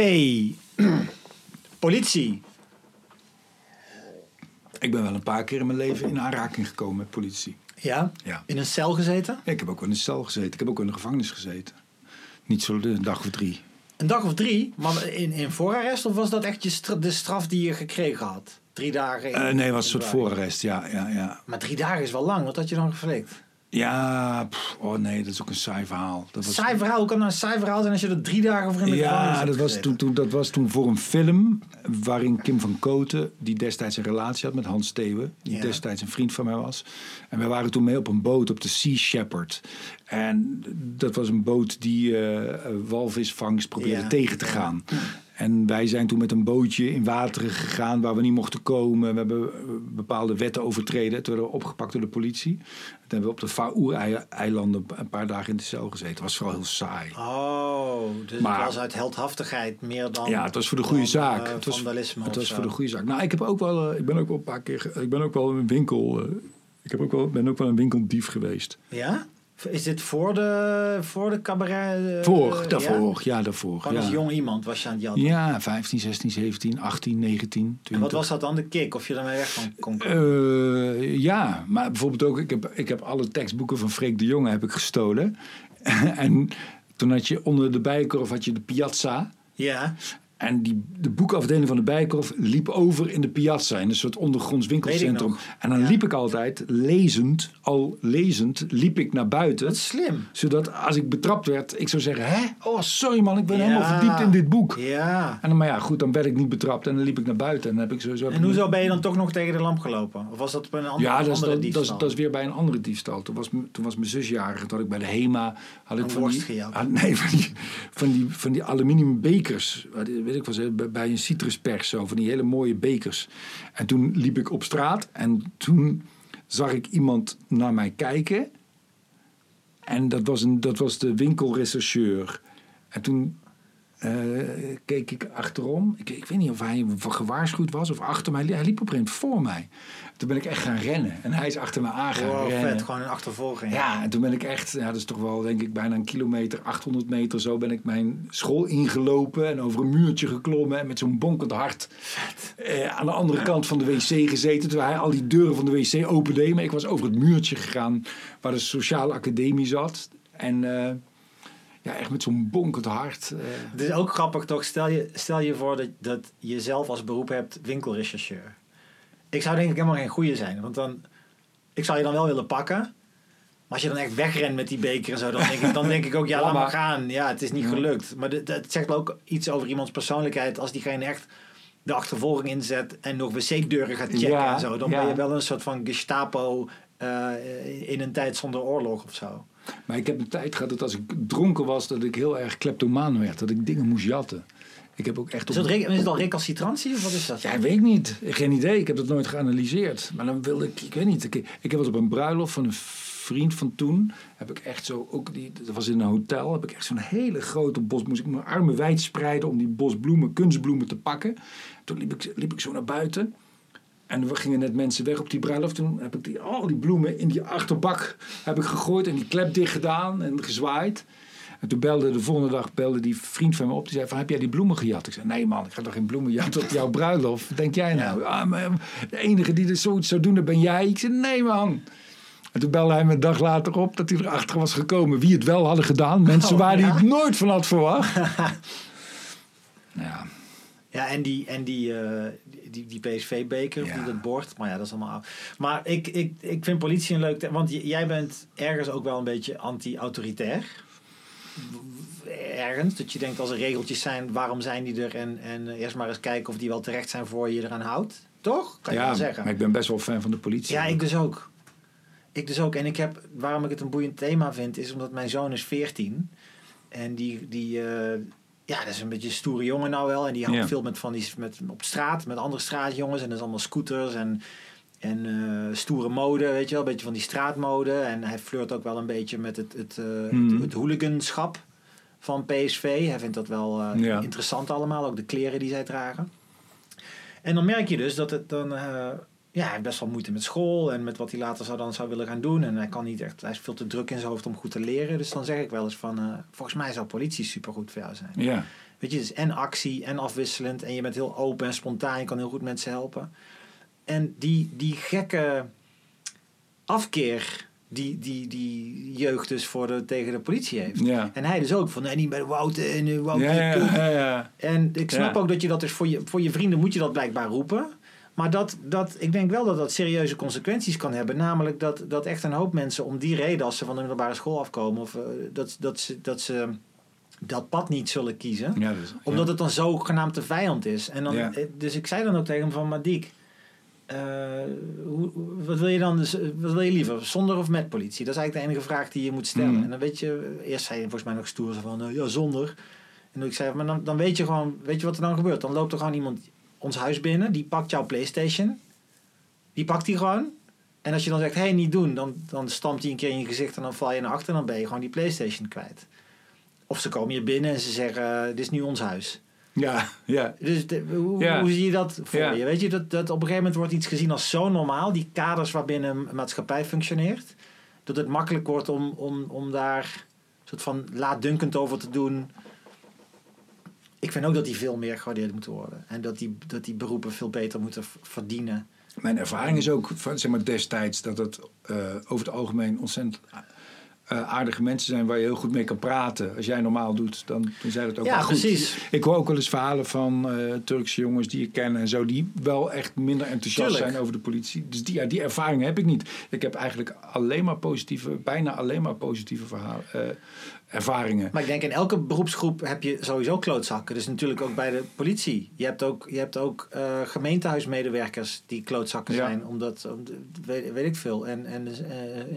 Politie. Ik ben wel een paar keer in mijn leven in aanraking gekomen met politie. Ja? Ja. In een cel gezeten? Ik heb ook wel in de cel gezeten. Ik heb ook in de gevangenis gezeten. Niet zo een dag of drie. Een dag of drie? Maar in, in voorarrest? Of was dat echt je stra- de straf die je gekregen had? Drie dagen? in- Eh, nee, het was een soort voorarrest. Ja, ja, ja. Maar drie dagen is wel lang. Wat had je dan geflikt? Ja, pff, oh nee, dat is ook een saai verhaal. Dat was, Saai verhaal. Hoe kan nou een saai verhaal zijn als je er drie dagen voor in de Ja, dat was, toen, toen, dat was toen voor een film waarin Kim van Koten, die destijds een relatie had met Hans Steeuwen, die Ja. destijds een vriend van mij was. En wij waren toen mee op een boot op de Sea Shepherd. En dat was een boot die eh, walvisvangst probeerde Ja. tegen te gaan. En wij zijn toen met een bootje in wateren gegaan waar we niet mochten komen. We hebben eh, bepaalde wetten overtreden. Toen werden we opgepakt door de politie. Toen hebben we op de Faroe-eilanden een paar dagen in de cel gezeten. Het was vooral heel saai. Oh, dus Maar- het was uit heldhaftigheid meer dan... Ja, het was voor de goede zaak. eh, het was, vandalisme het was voor de goede zaak. Nou, ik heb ook wel, eh, ik ben ook wel een paar keer, ik ben ook wel een winkel, eh, ik heb ook wel, ben ook wel een winkeldief geweest. Ja? Is dit voor de, voor de cabaret? eh, Voor, daarvoor, ja, daarvoor. Gewoon ja. als jong iemand was je aan het jatten. Ja, 15, 16, 17, 18, 19, 20. En wat was dat dan, de kick? Of je ermee weg kon, kon komen? Eh, ja, maar bijvoorbeeld ook, ik heb, ik heb alle tekstboeken van Freek de Jonge heb ik gestolen. en toen had je onder de Bijenkorf had je de Piazza. Ja. En die, de boekafdeling van de Bijenkorf liep over in de Piazza, in een soort ondergronds winkelcentrum. En dan Ja. liep ik altijd, lezend, al lezend, liep ik naar buiten. Dat is slim. Zodat als ik betrapt werd, ik zou zeggen, hè? Oh, sorry man, ik ben Ja. helemaal verdiept in dit boek. Ja. En dan, maar ja, goed, dan werd ik niet betrapt en dan liep ik naar buiten. En dan heb ik sowieso... En hoezo ben je dan toch nog tegen de lamp gelopen? Of was dat op een andere, Ja, dat is, dat, dat, diefstal? is, dat is weer bij een andere diefstal. Toen was, toen was mijn zus jarig. Toen had ik bij de HEMA... Had ik Een van die, ah, nee, van die, van die, van die aluminium bekers. Wat- Weet ik bij- bij een citruspers zo. Van die hele mooie bekers. En toen liep ik op straat. En toen zag ik iemand naar mij kijken. En dat was, een, dat was de winkelrechercheur. En toen eh, keek ik achterom. Ik, ik weet niet of hij gewaarschuwd was of achter mij. Hij liep op een gegeven moment voor mij. Toen ben ik echt gaan rennen. En hij is achter me aan gaan Wow, rennen. vet. Gewoon een achtervolging. Ja, en toen ben ik echt, ja, dat is toch wel denk ik bijna een kilometer, 800 meter zo, ben ik mijn school ingelopen en over een muurtje geklommen en met zo'n bonkend hart eh, aan de andere kant van de wc gezeten. Terwijl hij al die deuren van de wc opende. Maar ik was over het muurtje gegaan waar de sociale academie zat. En eh, ja, echt met zo'n bonkend hart. eh. Het is ook grappig toch, stel je, stel je voor dat, dat je zelf als beroep hebt winkelrechercheur. Ik zou denk ik helemaal geen goeie zijn, want dan, ik zou je dan wel willen pakken. Maar als je dan echt wegrent met die beker en zo, dan denk ik, dan denk ik ook, ja, laat maar gaan. Ja, het is niet gelukt. Maar het zegt ook iets over iemands persoonlijkheid als diegene echt de achtervolging inzet en nog wc-deuren gaat checken Ja, en zo. Dan ja. ben je wel een soort van Gestapo eh, in een tijd zonder oorlog of zo. Maar ik heb een tijd gehad dat als ik dronken was, dat ik heel erg kleptomaan werd. Dat ik dingen moest jatten. Ik heb ook echt Is, dat, is het al recalcitrantie of wat is dat? Ja, ik weet niet. Geen idee. Ik heb dat nooit geanalyseerd. Maar dan wilde ik, ik weet niet. Ik, ik heb op een bruiloft van een vriend van toen. Heb ik echt zo, ook die, dat was in een hotel. Heb ik echt zo'n hele grote bos. Moest ik mijn armen wijd spreiden om die bos bloemen, kunstbloemen te pakken. Toen liep ik, liep ik zo naar buiten. En we gingen net mensen weg op die bruiloft. Toen heb ik die, al die bloemen in die achterbak heb ik gegooid. En die klep dicht gedaan en gezwaaid. En toen belde de volgende dag belde die vriend van me op. Die zei van, heb jij die bloemen gejat? Ik zei, nee man, ik ga toch geen bloemen jatten op jouw bruiloft? Denk jij nou? Ah, maar de enige die er zoiets zou doen, dat ben jij. Ik zei, nee man. En toen belde hij me een dag later op dat hij erachter was gekomen wie het wel hadden gedaan. Mensen Oh, waar ja? hij het nooit van had verwacht. ja, Ja, en die, en die, eh, die, die PSV-beker, Ja. die dat bord. Maar ja, dat is allemaal. Maar ik, ik, ik vind politie een leuk... Want jij bent ergens ook wel een beetje anti-autoritair. Ergens. Dat je denkt, als er regeltjes zijn, waarom zijn die er? En, en eerst maar eens kijken of die wel terecht zijn voor je eraan houdt. Toch? Kan je wel zeggen. maar ik ben best wel fan van de politie. Ja, ik dus ook. Ik dus ook. En ik heb, waarom ik het een boeiend thema vind, is omdat mijn zoon is 14. En die, die eh, ja, dat is een beetje een stoere jongen nou wel. En die hangt Ja. veel met van die, met, op straat, met andere straatjongens. En dat is allemaal scooters en, en eh, stoere mode, weet je wel. Een beetje van die straatmode. En hij flirt ook wel een beetje met het, het, eh, Mhm. het, het hooliganschap van PSV. Hij vindt dat wel eh, Ja. interessant allemaal. Ook de kleren die zij dragen. En dan merk je dus dat het dan... eh, ja, hij heeft best wel moeite met school en met wat hij later zou dan zou willen gaan doen. En hij kan niet echt, hij is veel te druk in zijn hoofd om goed te leren. Dus dan zeg ik wel eens van, eh, volgens mij zou politie supergoed voor jou zijn. Ja. Weet je, is en actie en afwisselend en je bent heel open en spontaan. Je kan heel goed mensen helpen. En die, die gekke afkeer die, die, die jeugd dus voor de, tegen de politie heeft. Ja. En hij dus ook van, nee, niet bij Wouter en uh, Wouter. Ja, ja, ja, ja. En ik snap ook dat je dat dus voor je, voor je vrienden moet je dat blijkbaar roepen. Maar dat, dat, ik denk wel dat dat serieuze consequenties kan hebben. Namelijk dat, dat echt een hoop mensen om die reden, als ze van de middelbare school afkomen, of eh, dat, dat, ze, dat ze dat pad niet zullen kiezen. Ja, dus, Omdat het dan zo genaamd de vijand is. En dan, Ja. eh, Dus ik zei dan ook tegen hem van, maar Diek, eh, hoe, wat wil je dan, dus, wat wil je liever, zonder of met politie? Dat is eigenlijk de enige vraag die je moet stellen. Mm. En dan weet je, eerst zei hij volgens mij nog stoer van, eh, ja, zonder. En toen ik zei, maar dan, dan weet je gewoon, weet je wat er dan gebeurt? Dan loopt er gewoon iemand ons huis binnen, die pakt jouw Playstation. Die pakt hij gewoon. En als je dan zegt, hé, hey, niet doen, dan, dan stampt hij een keer in je gezicht en dan val je naar achter en dan ben je gewoon die Playstation kwijt. Of ze komen hier binnen en ze zeggen, dit is nu ons huis. ja, ja. Dus de- hoe, Ja. hoe zie je dat voor Ja. je? Weet je, dat, dat op een gegeven moment wordt iets gezien als zo normaal, die kaders waarbinnen een maatschappij functioneert, dat het makkelijk wordt om, om, om daar een soort van laatdunkend over te doen. Ik vind ook dat die veel meer gewaardeerd moeten worden. En dat die, dat die beroepen veel beter moeten verdienen. Mijn ervaring is ook zeg maar, destijds dat het eh, over het algemeen ontzettend eh, aardige mensen zijn waar je heel goed mee kan praten. Als jij normaal doet, dan, zijn het ook Ja, wel goed. precies. Ik hoor ook wel eens verhalen van eh, Turkse jongens die ik ken en zo, die wel echt minder enthousiast Tuurlijk. zijn over de politie. Dus die, ja, die ervaring heb ik niet. Ik heb eigenlijk alleen maar positieve, bijna alleen maar positieve verhalen, eh, ervaringen. Maar ik denk in elke beroepsgroep heb je sowieso klootzakken. Dus natuurlijk ook bij de politie. Je hebt ook, je hebt ook eh, gemeentehuismedewerkers die klootzakken Ja. zijn. Omdat, om, weet, weet ik veel. En, en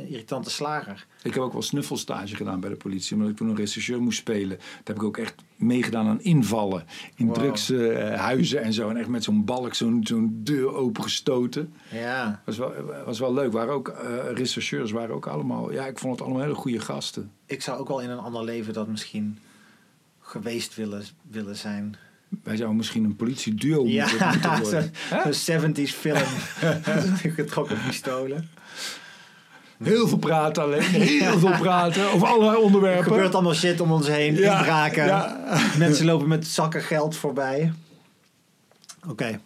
irritante slager. Ik heb ook wel snuffelstage gedaan bij de politie, omdat ik toen een rechercheur moest spelen. Daar heb ik ook echt meegedaan aan invallen in Wow. drugshuizen en zo. En echt met zo'n balk zo'n zo'n deur opengestoten. Ja. Was wel, was wel leuk. Waren ook, eh rechercheurs waren ook allemaal, ja, ik vond het allemaal hele goede gasten. Ik zou ook wel in een ander leven dat misschien geweest willen, willen zijn. Wij zouden misschien een politieduo moeten, moeten worden. zo'n zo 70s film. Getrokken pistolen. Heel veel praten alleen. Heel veel praten over allerlei Er onderwerpen. gebeurt allemaal shit om ons heen. Ja, Inbraken. ja. Mensen lopen met zakken geld voorbij. Oké.